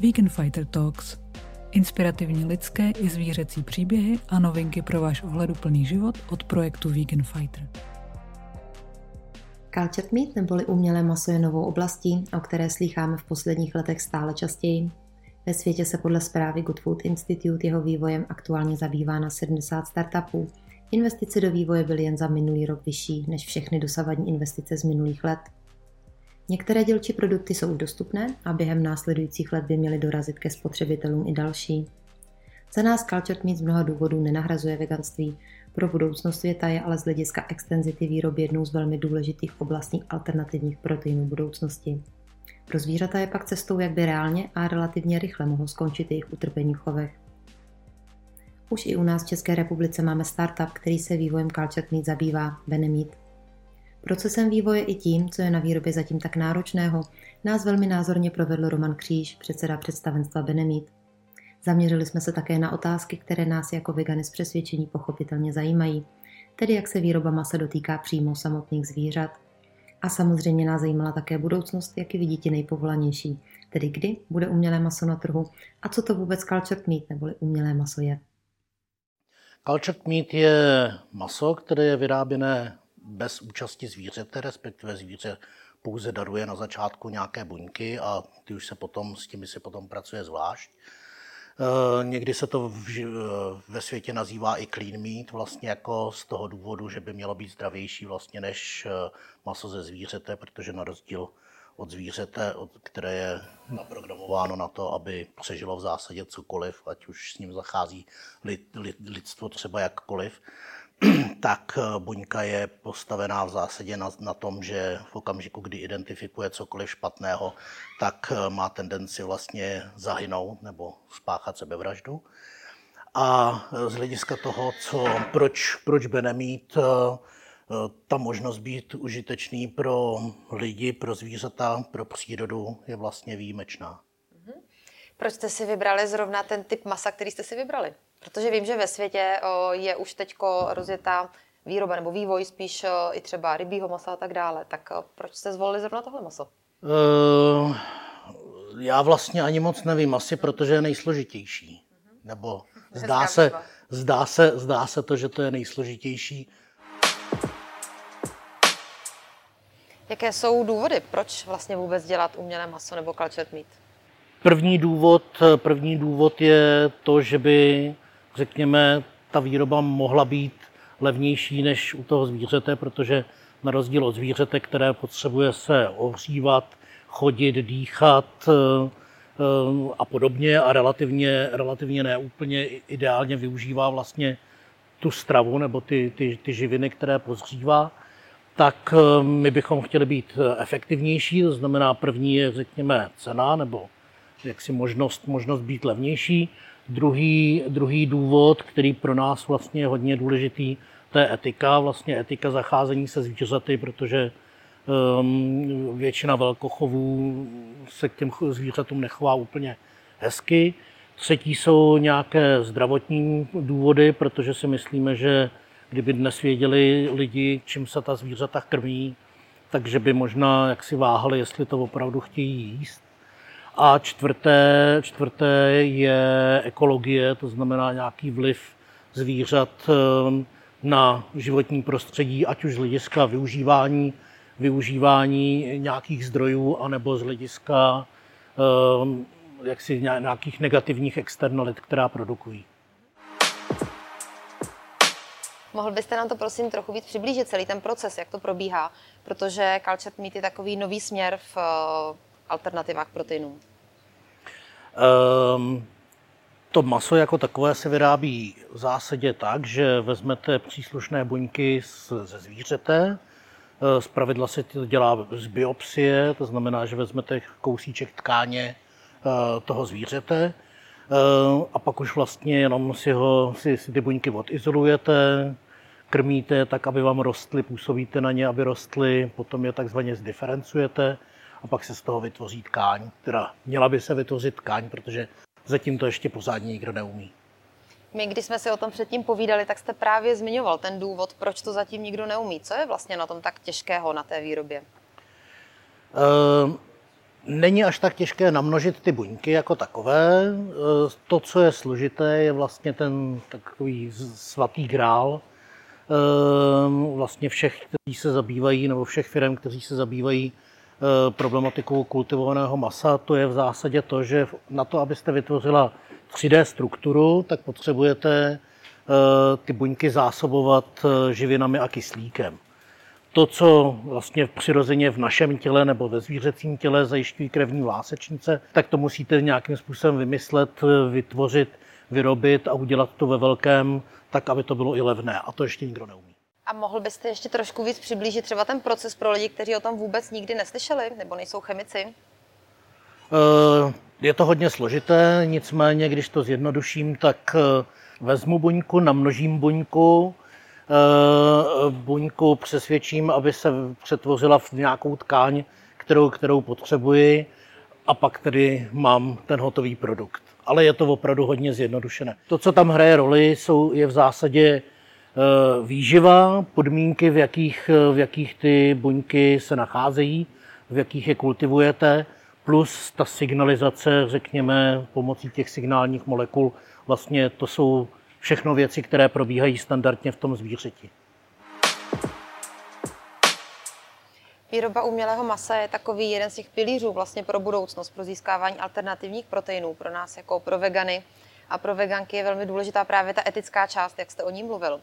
Vegan Fighter Talks. Inspirativní lidské i zvířecí příběhy a novinky pro váš ohleduplný život od projektu Vegan Fighter. Cultured meat neboli umělé maso je novou oblastí, o které slýcháme v posledních letech stále častěji. Ve světě se podle zprávy Good Food Institute jeho vývojem aktuálně zabývá na 70 startupů. Investice do vývoje byly jen za minulý rok vyšší než všechny dosavadní investice z minulých let. Některé dílčí produkty jsou už dostupné a během následujících let by měly dorazit ke spotřebitelům i další. Za nás Cultured Meat z mnoha důvodů nenahrazuje veganství. Pro budoucnost světa je ale z hlediska extenzity výroby jednou z velmi důležitých oblastních alternativních proteinů budoucnosti. Pro zvířata je pak cestou, jak by reálně a relativně rychle mohlo skončit jejich utrpení v chovech. Už i u nás v České republice máme startup, který se vývojem Cultured Meat zabývá, Benemeat. Procesem vývoje i tím, co je na výrobě zatím tak náročného, nás velmi názorně provedl Roman Kříž, předseda představenstva Benemeat. Zaměřili jsme se také na otázky, které nás jako vegany z přesvědčení pochopitelně zajímají, tedy jak se výroba masa dotýká přímo samotných zvířat. A samozřejmě nás zajímala také budoucnost, jak ji vidí ti nejpovolanější, tedy kdy bude umělé maso na trhu a co to vůbec cultured meat neboli umělé maso je. Cultured meat je maso, které je vyráběné bez účasti zvířete, respektive zvíře pouze daruje na začátku nějaké buňky a ty už se potom, s těmi se potom pracuje zvlášť. Eh, někdy se to v, eh, ve světě nazývá i clean meat, vlastně jako z toho důvodu, že by mělo být zdravější vlastně než eh, maso ze zvířete, protože na rozdíl od zvířete, které je naprogramováno na to, aby přežilo v zásadě cokoliv, ať už s ním zachází lid, lid, lidstvo třeba jakkoliv, tak eh, buňka je postavená v zásadě na, na tom, že v okamžiku, kdy identifikuje cokoliv špatného, tak eh, má tendenci vlastně zahynout nebo spáchat sebevraždu. A eh, z hlediska toho, co, proč, proč by nemít ta možnost být užitečný pro lidi, pro zvířata, pro přírodu je vlastně výjimečná. Mhm. Proč jste si vybrali zrovna ten typ masa, který jste si vybrali? Protože vím, že ve světě je už teď rozjetá výroba nebo vývoj spíš i třeba rybího masa a tak dále. Tak proč jste zvolili zrovna tohle maso? Uh, já vlastně ani moc nevím, asi protože je nejsložitější. Nebo zdá se, zdá, se, zdá se to, že to je nejsložitější. Jaké jsou důvody, proč vlastně vůbec dělat umělé maso nebo cultured meat? První důvod, první důvod je to, že by řekněme, ta výroba mohla být levnější než u toho zvířete, protože na rozdíl od zvířete, které potřebuje se ohřívat, chodit, dýchat eh, eh, a podobně a relativně, relativně neúplně ideálně využívá vlastně tu stravu nebo ty, ty, ty živiny, které pozřívá, tak eh, my bychom chtěli být efektivnější, to znamená první je, řekněme, cena nebo jaksi možnost, možnost být levnější. Druhý, druhý důvod, který pro nás vlastně je hodně důležitý, to je etika, vlastně etika zacházení se zvířaty, protože um, většina velkochovů se k těm zvířatům nechová úplně hezky. Třetí jsou nějaké zdravotní důvody, protože si myslíme, že kdyby dnes věděli lidi, čím se ta zvířata krmí, takže by možná jaksi váhali, jestli to opravdu chtějí jíst. A čtvrté, čtvrté je ekologie, to znamená nějaký vliv zvířat ehm, na životní prostředí, ať už z hlediska využívání, využívání nějakých zdrojů, anebo z hlediska ehm, jaksi nějakých negativních externalit, která produkují. Mohl byste nám to prosím trochu víc přiblížit, celý ten proces, jak to probíhá, protože Cultured Meat je takový nový směr v alternativách proteinů? Um, to maso jako takové se vyrábí v zásadě tak, že vezmete příslušné buňky ze zvířete, eh, z pravidla se to dělá z biopsie, to znamená, že vezmete kousíček tkáně eh, toho zvířete eh, a pak už vlastně jenom si, ho, si, si ty buňky odizolujete, krmíte tak, aby vám rostly, působíte na ně, aby rostly, potom je takzvaně zdiferencujete a pak se z toho vytvoří tkáň, která měla by se vytvořit tkáň, protože zatím to ještě pořádně nikdo neumí. My, když jsme si o tom předtím povídali, tak jste právě zmiňoval ten důvod, proč to zatím nikdo neumí. Co je vlastně na tom tak těžkého na té výrobě? Uh, Není až tak těžké namnožit ty buňky jako takové. To, co je složité, je vlastně ten takový svatý grál vlastně všech, kteří se zabývají, nebo všech firm, kteří se zabývají problematikou kultivovaného masa. To je v zásadě to, že na to, abyste vytvořila 3D strukturu, tak potřebujete ty buňky zásobovat živinami a kyslíkem to, co vlastně přirozeně v našem těle nebo ve zvířecím těle zajišťují krevní vlásečnice, tak to musíte nějakým způsobem vymyslet, vytvořit, vyrobit a udělat to ve velkém, tak, aby to bylo i levné. A to ještě nikdo neumí. A mohl byste ještě trošku víc přiblížit třeba ten proces pro lidi, kteří o tom vůbec nikdy neslyšeli nebo nejsou chemici? Eh, je to hodně složité, nicméně, když to zjednoduším, tak eh, vezmu buňku, namnožím buňku, Eh, buňku přesvědčím, aby se přetvořila v nějakou tkáň, kterou, kterou potřebuji a pak tedy mám ten hotový produkt. Ale je to opravdu hodně zjednodušené. To, co tam hraje roli, jsou, je v zásadě výživa, podmínky, v jakých, v jakých ty buňky se nacházejí, v jakých je kultivujete, plus ta signalizace, řekněme, pomocí těch signálních molekul. Vlastně to jsou všechno věci, které probíhají standardně v tom zvířeti. Výroba umělého masa je takový jeden z těch pilířů vlastně pro budoucnost, pro získávání alternativních proteinů pro nás jako pro vegany. A pro veganky je velmi důležitá právě ta etická část, jak jste o ní mluvil.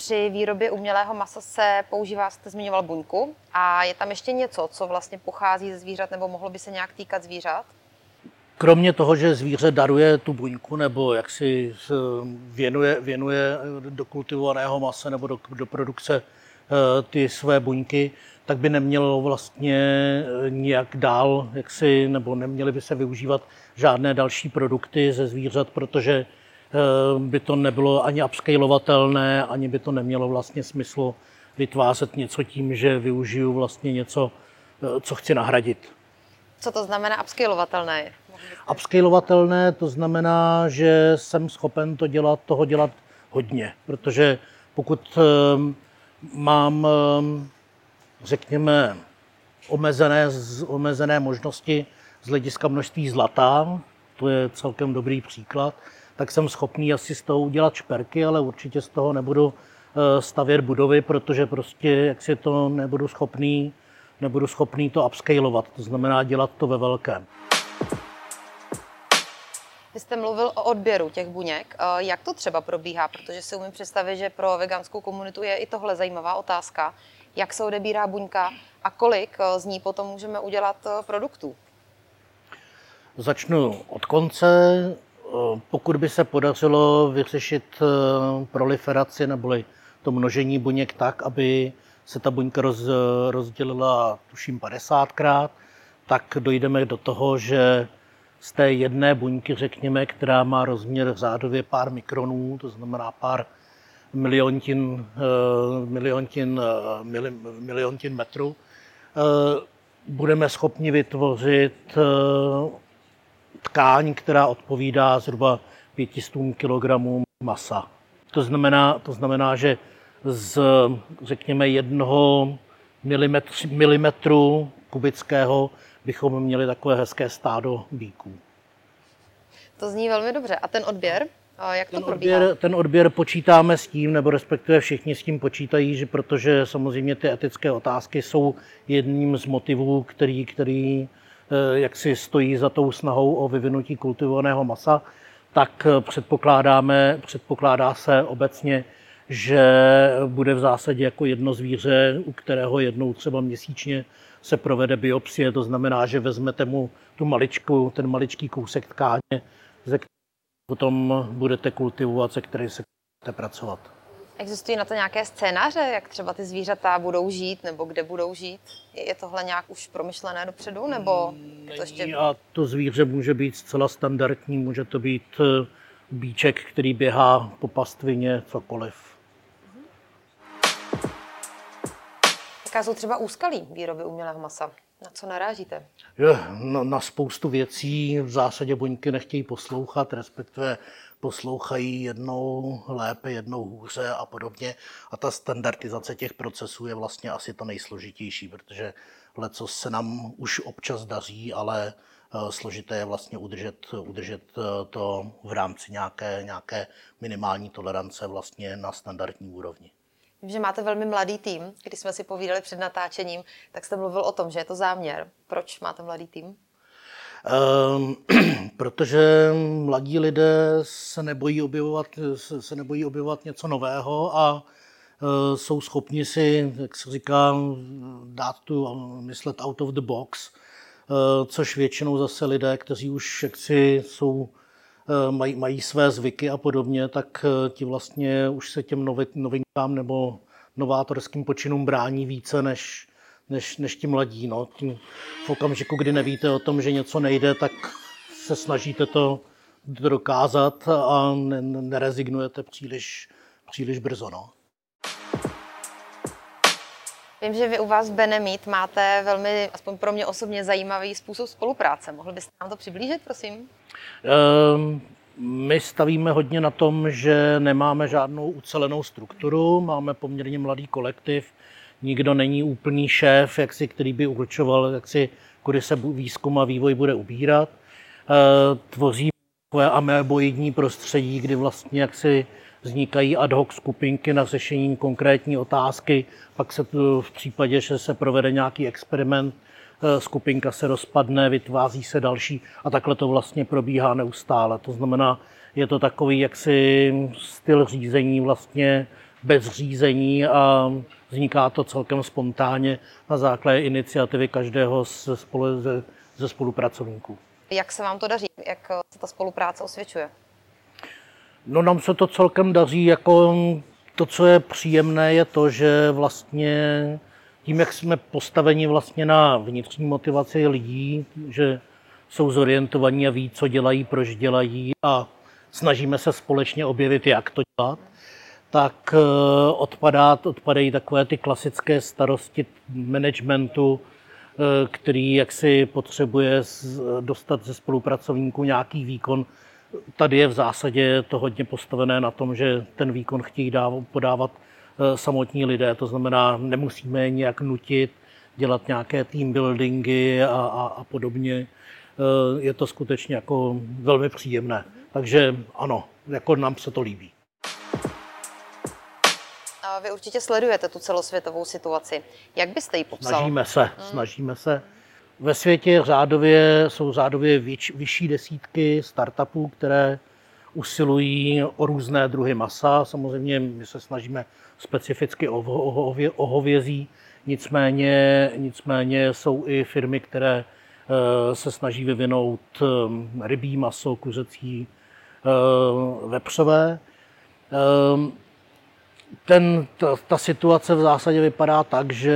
Při výrobě umělého masa se používá, jste zmiňoval buňku, a je tam ještě něco, co vlastně pochází ze zvířat nebo mohlo by se nějak týkat zvířat? Kromě toho, že zvíře daruje tu buňku nebo jak si věnuje, věnuje do kultivovaného masa nebo do, do produkce eh, ty své buňky, tak by nemělo vlastně eh, nijak dál, jak si, nebo neměly by se využívat žádné další produkty ze zvířat, protože eh, by to nebylo ani upscalovatelné, ani by to nemělo vlastně smysl vytvářet něco tím, že využiju vlastně něco, co chci nahradit. Co to znamená upscalovatelné? Upscalovatelné to znamená, že jsem schopen to dělat, toho dělat hodně, protože pokud ehm, mám, ehm, řekněme, omezené, omezené možnosti z hlediska množství zlata, to je celkem dobrý příklad, tak jsem schopný asi z toho udělat šperky, ale určitě z toho nebudu eh, stavět budovy, protože prostě jak si to nebudu schopný, nebudu schopný to upscalovat, to znamená dělat to ve velkém. Vy jste mluvil o odběru těch buněk. Eh, jak to třeba probíhá? Protože si umím představit, že pro veganskou komunitu je i tohle zajímavá otázka. Jak se odebírá buňka a kolik eh, z ní potom můžeme udělat produktů? Začnu od konce. Pokud by se podařilo vyřešit proliferaci neboli to množení buněk tak, aby se ta buňka roz, rozdělila tuším 50krát, tak dojdeme do toho, že z té jedné buňky, řekněme, která má rozměr řádově pár mikronů, to znamená pár miliontin, eh, miliontin, eh, miliontin metru, eh, budeme schopni vytvořit tkáň, která odpovídá zhruba 500 kg masa. To znamená, to znamená, že z, řekněme, jednoho milimetru, milimetru kubického bychom měli takové hezké stádo bíků. To zní velmi dobře. A ten odběr? Jak to ten probíhá? Odběr, ten odběr počítáme s tím, nebo respektive všichni s tím počítají, že protože samozřejmě ty etické otázky jsou jedním z motivů, který, který jak si stojí za tou snahou o vyvinutí kultivovaného masa, tak eh, předpokládáme, předpokládá se obecně, že bude v zásadě jako jedno zvíře, u kterého jednou třeba měsíčně se provede biopsie, to znamená, že vezmete mu tu maličku, ten maličký kousek tkáně, ze potom budete kultivovat, se kterým se budete pracovat. Existují na to nějaké scénáře, jak třeba ty zvířata budou žít, nebo kde budou žít? Je tohle nějak už promyšlené dopředu, nebo Není, to ještě... A to zvíře může být zcela standardní, může to být eh, bíček, který běhá po pastvině, cokoliv. Jaká jsou třeba úskalí výroby umělého masa? Na co narážíte? Je, na, na spoustu věcí v zásadě buňky nechtějí poslouchat, respektive poslouchají jednou lépe, jednou hůře a podobně. A ta standardizace těch procesů je vlastně asi to nejsložitější, protože leco se nám už občas daří, ale složité je vlastně udržet, udržet to v rámci nějaké, nějaké minimální tolerance vlastně na standardní úrovni. Vím, že máte velmi mladý tým. Když jsme si povídali před natáčením, tak jste mluvil o tom, že je to záměr. Proč máte mladý tým? Um, protože mladí lidé se nebojí objevovat, se nebojí objevovat něco nového a uh, jsou schopni si, jak se říká, dát tu, myslet out of the box, uh, což většinou zase lidé, kteří už jaksi jsou, uh, mají, mají své zvyky a podobně, tak ti vlastně už se těm novinkám nebo novátorským počinům brání více než, než, než ti mladí. No. Tím, v okamžiku, kdy nevíte o tom, že něco nejde, tak se snažíte to dokázat a nerezignujete příliš, příliš brzo. No. Vím, že vy u vás v Benemit máte velmi, aspoň pro mě osobně, zajímavý způsob spolupráce. Mohl byste nám to přiblížit, prosím? Um, my stavíme hodně na tom, že nemáme žádnou ucelenou strukturu, máme poměrně mladý kolektiv, nikdo není úplný šéf, jak si, který by určoval, jak si, kudy se výzkum a vývoj bude ubírat. Eh, tvoří takové ameboidní prostředí, kdy vlastně jak si vznikají ad hoc skupinky na řešení konkrétní otázky, pak se tu v případě, že se provede nějaký experiment, eh, skupinka se rozpadne, vytváří se další a takhle to vlastně probíhá neustále. To znamená, je to takový jaksi styl řízení vlastně bez řízení a vzniká to celkem spontánně na základě iniciativy každého ze, spolu, ze, ze spolupracovníků. Jak se vám to daří? Jak se ta spolupráce osvědčuje? No nám se to celkem daří, jako to, co je příjemné, je to, že vlastně tím, jak jsme postaveni vlastně na vnitřní motivaci lidí, že jsou zorientovaní a ví, co dělají, proč dělají a snažíme se společně objevit, jak to dělat, tak eh, odpadá, odpadají takové ty klasické starosti managementu, eh, který jaksi potřebuje dostat ze spolupracovníků nějaký výkon. Tady je v zásadě to hodně postavené na tom, že ten výkon chtějí dávat, podávat eh, samotní lidé, to znamená, nemusíme je nějak nutit, dělat nějaké team buildingy a, a, a podobně. Je to skutečně jako velmi příjemné. Takže ano, jako nám se to líbí. Vy určitě sledujete tu celosvětovou situaci. Jak byste ji popsal? Snažíme se, hmm. snažíme se. Ve světě řádově, jsou řádově vyš, vyšší desítky startupů, které usilují o různé druhy masa. Samozřejmě my se snažíme specificky o, o, o hovězí, nicméně, nicméně jsou i firmy, které eh, se snaží vyvinout eh, rybí maso, kuřecí, eh, vepřové ten, ta, ta situace v zásadě vypadá tak, že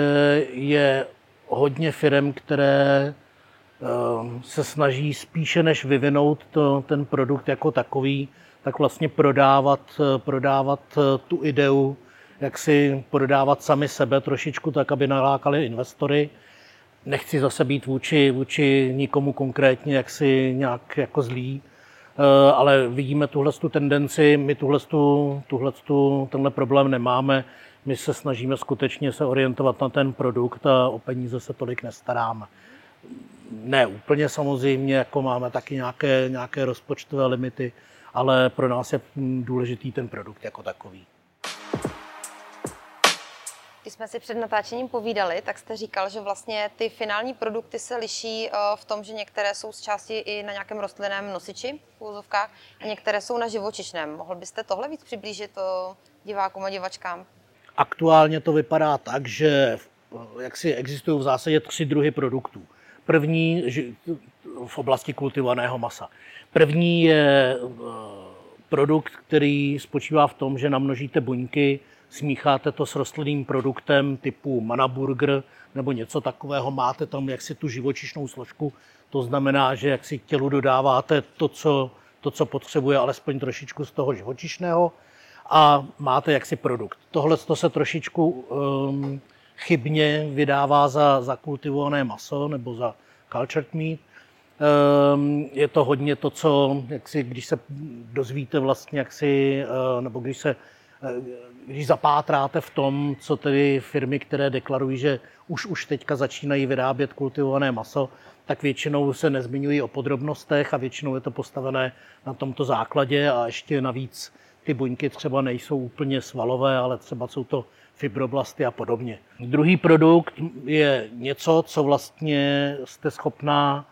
je hodně firm, které ehm, se snaží spíše než vyvinout to, ten produkt jako takový, tak vlastně prodávat, prodávat tu ideu, jak si prodávat sami sebe trošičku tak, aby nalákali investory. Nechci zase být vůči, vůči nikomu konkrétně jaksi nějak jako zlý, Eh, ale vidíme tuhle tu tendenci, my tuhle tuhle tenhle problém nemáme. My se snažíme skutečně se orientovat na ten produkt a o peníze se tolik nestaráme. Ne úplně samozřejmě, jako máme taky nějaké, nějaké rozpočtové limity, ale pro nás je důležitý ten produkt jako takový. Když jsme si před natáčením povídali, tak jste říkal, že vlastně ty finální produkty se liší eh, v tom, že některé jsou z části i na nějakém rostlinném nosiči v úzovkách a některé jsou na živočišném. Mohl byste tohle víc přiblížit eh, divákům a divačkám? Aktuálně to vypadá tak, že jak si existují v zásadě tři druhy produktů. První v oblasti kultivovaného masa. První je eh, produkt, který spočívá v tom, že namnožíte buňky smícháte to s rostlinným produktem typu manaburger nebo něco takového, máte tam jaksi tu živočišnou složku, to znamená, že jak si tělu dodáváte to, co, to, co potřebuje, alespoň trošičku z toho živočišného a máte jaksi produkt. Tohle to se trošičku um, chybně vydává za, za kultivované maso nebo za cultured meat. Um, je to hodně to, co, jak si, když se dozvíte vlastně, jak si, uh, nebo když se když zapátráte v tom, co tedy firmy, které deklarují, že už už teďka začínají vyrábět kultivované maso, tak většinou se nezmiňují o podrobnostech a většinou je to postavené na tomto základě a ještě navíc ty buňky třeba nejsou úplně svalové, ale třeba jsou to fibroblasty a podobně. Druhý produkt je něco, co vlastně jste schopná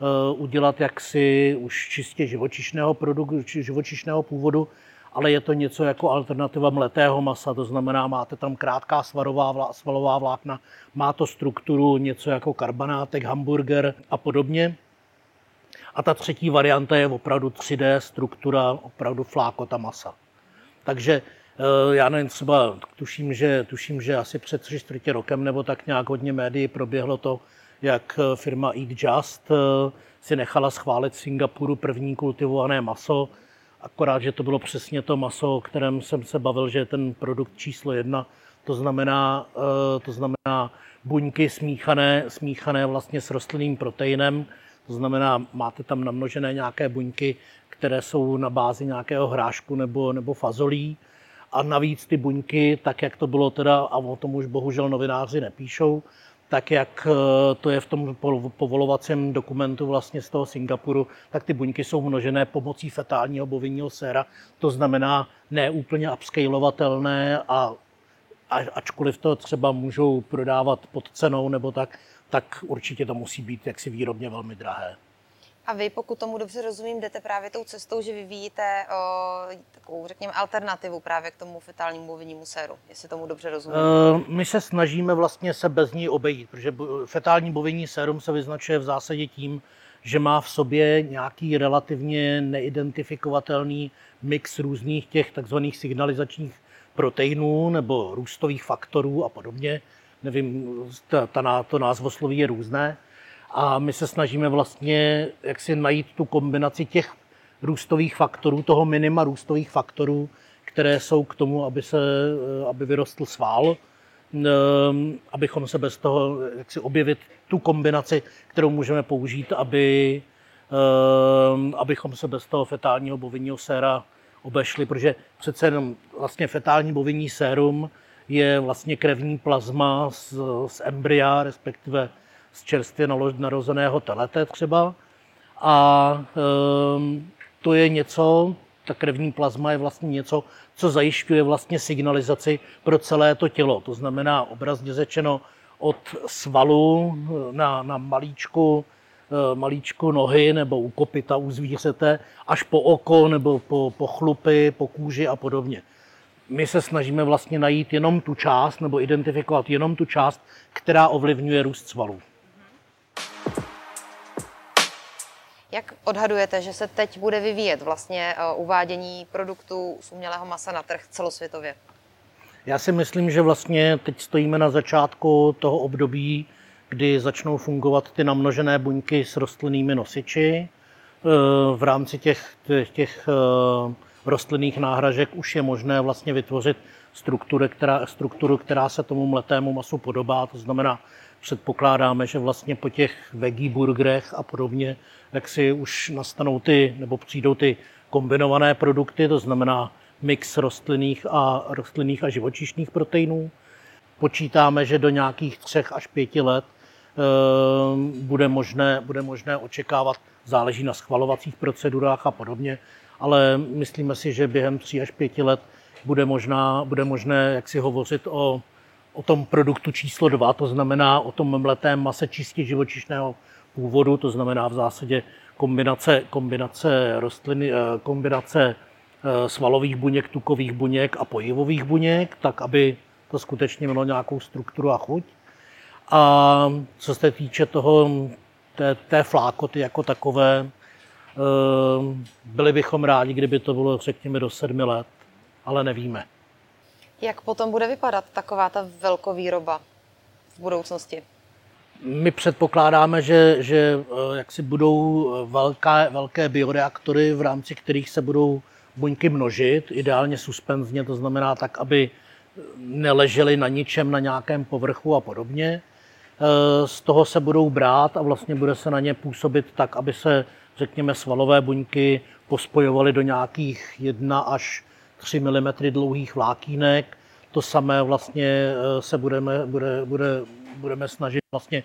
eh, udělat jaksi už čistě živočišného produktu, živočišného původu, ale je to něco jako alternativa mletého masa, to znamená, máte tam krátká svarová, svalová vlákna, má to strukturu něco jako karbanátek, hamburger a podobně. A ta třetí varianta je opravdu 3D struktura, opravdu flákota masa. Takže eh, já nevím, třeba tuším, že, tuším, že asi před tři čtvrtě rokem nebo tak nějak hodně médií proběhlo to, jak eh, firma Eat Just eh, si nechala schválit v Singapuru první kultivované maso, akorát, že to bylo přesně to maso, o kterém jsem se bavil, že je ten produkt číslo jedna, to znamená, to znamená buňky smíchané, smíchané vlastně s rostlinným proteinem, to znamená, máte tam namnožené nějaké buňky, které jsou na bázi nějakého hrášku nebo, nebo fazolí. A navíc ty buňky, tak jak to bylo teda, a o tom už bohužel novináři nepíšou, tak jak eh, to je v tom povolovacím dokumentu vlastně z toho Singapuru, tak ty buňky jsou množené pomocí fetálního bovinního séra. To znamená neúplně upscalovatelné a ačkoliv to třeba můžou prodávat pod cenou nebo tak, tak určitě to musí být jaksi výrobně velmi drahé. A vy, pokud tomu dobře rozumím, jdete právě tou cestou, že vyvíjíte o, takovou, řekněme, alternativu právě k tomu fetálnímu bovinnímu séru, jestli tomu dobře rozumím. Uh, my se snažíme vlastně se bez ní obejít, protože fetální bovinní sérum se vyznačuje v zásadě tím, že má v sobě nějaký relativně neidentifikovatelný mix různých těch takzvaných signalizačních proteinů nebo růstových faktorů a podobně. Nevím, ta, ta, to názvosloví je různé. A my se snažíme vlastně jak si najít tu kombinaci těch růstových faktorů, toho minima růstových faktorů, které jsou k tomu, aby, se, aby vyrostl sval, ehm, abychom se bez toho, jak si objevit tu kombinaci, kterou můžeme použít, aby, ehm, abychom se bez toho fetálního bovinního séra obešli, protože přece jenom vlastně fetální bovinní sérum je vlastně krevní plazma z, z embrya, respektive z čerstvě narozeného telete třeba. A e, to je něco, ta krevní plazma je vlastně něco, co zajišťuje vlastně signalizaci pro celé to tělo. To znamená obrazně řečeno od svalu na, na malíčku, e, malíčku nohy nebo u kopita u zvířete až po oko nebo po, po chlupy, po kůži a podobně my se snažíme vlastně najít jenom tu část nebo identifikovat jenom tu část, která ovlivňuje růst svalů. Jak odhadujete, že se teď bude vyvíjet vlastně eh, uvádění produktů z umělého masa na trh celosvětově? Já si myslím, že vlastně teď stojíme na začátku toho období, kdy začnou fungovat ty namnožené buňky s rostlinnými nosiči. Eh, v rámci těch, těch, těch eh, rostlinných náhražek už je možné vlastně vytvořit strukturu, která, strukturu, která se tomu mletému masu podobá. To znamená, předpokládáme, že vlastně po těch veggie burgerech a podobně, jak si už nastanou ty, nebo přijdou ty kombinované produkty, to znamená mix rostlinných a, rostlinných a živočišných proteinů. Počítáme, že do nějakých třech až pěti let e, bude možné, bude možné očekávat, záleží na schvalovacích procedurách a podobně, ale myslíme si, že během tří až pěti let bude, možná, bude možné jak si hovořit o, o tom produktu číslo dva, to znamená o tom mletém mase čistě živočišného původu, to znamená v zásadě kombinace, kombinace rostliny, eh, kombinace eh, svalových buněk, tukových buněk a pojivových buněk, tak aby to skutečně mělo nějakou strukturu a chuť. A co se týče toho, té, té flákoty jako takové, Ehm, byli bychom rádi, kdyby to bylo, řekněme, do sedmi let, ale nevíme. Jak potom bude vypadat taková ta velkovýroba v budoucnosti? My předpokládáme, že, že eh, jak si budou velké, velké bioreaktory, v rámci kterých se budou buňky množit, ideálně suspenzně, to znamená tak, aby neležely na ničem, na nějakém povrchu a podobně. Eh, z toho se budou brát a vlastně bude se na ně působit tak, aby se řekněme, svalové buňky pospojovaly do nějakých 1 až 3 mm dlouhých vlákínek. To samé vlastně se budeme, bude, bude, budeme snažit vlastně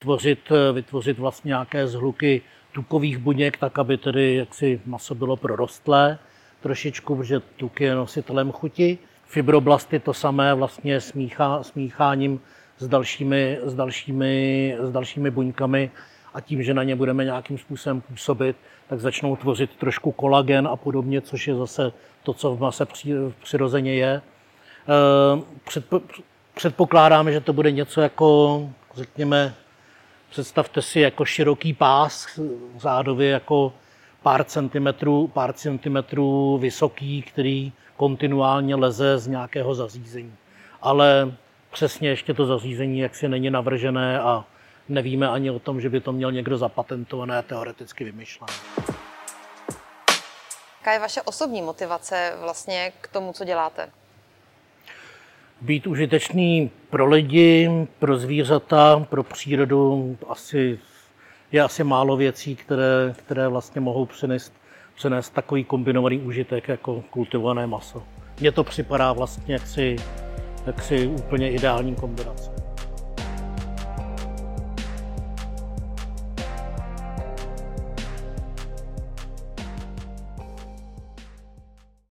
vytvořit, vytvořit vlastně nějaké zhluky tukových buněk, tak aby tedy jaksi maso bylo prorostlé trošičku, protože tuk je nositelem chuti. Fibroblasty to samé vlastně smíchá, smícháním s dalšími, s, dalšími, s dalšími buňkami a tím, že na ně budeme nějakým způsobem působit, tak začnou tvořit trošku kolagen a podobně, což je zase to, co v mase přirozeně je. Eh, předpokládáme, že to bude něco jako, řekněme, představte si jako široký pás, zádově jako pár centimetrů, pár centimetrů vysoký, který kontinuálně leze z nějakého zařízení. Ale přesně ještě to zařízení jaksi není navržené a nevíme ani o tom, že by to měl někdo zapatentované, teoreticky vymyšlené. Jaká je vaše osobní motivace vlastně k tomu, co děláte? Být užitečný pro lidi, pro zvířata, pro přírodu asi je asi málo věcí, které, které vlastně mohou přinést, přinést takový kombinovaný užitek jako kultivované maso. Mně to připadá vlastně jaksi, jaksi úplně ideální kombinace.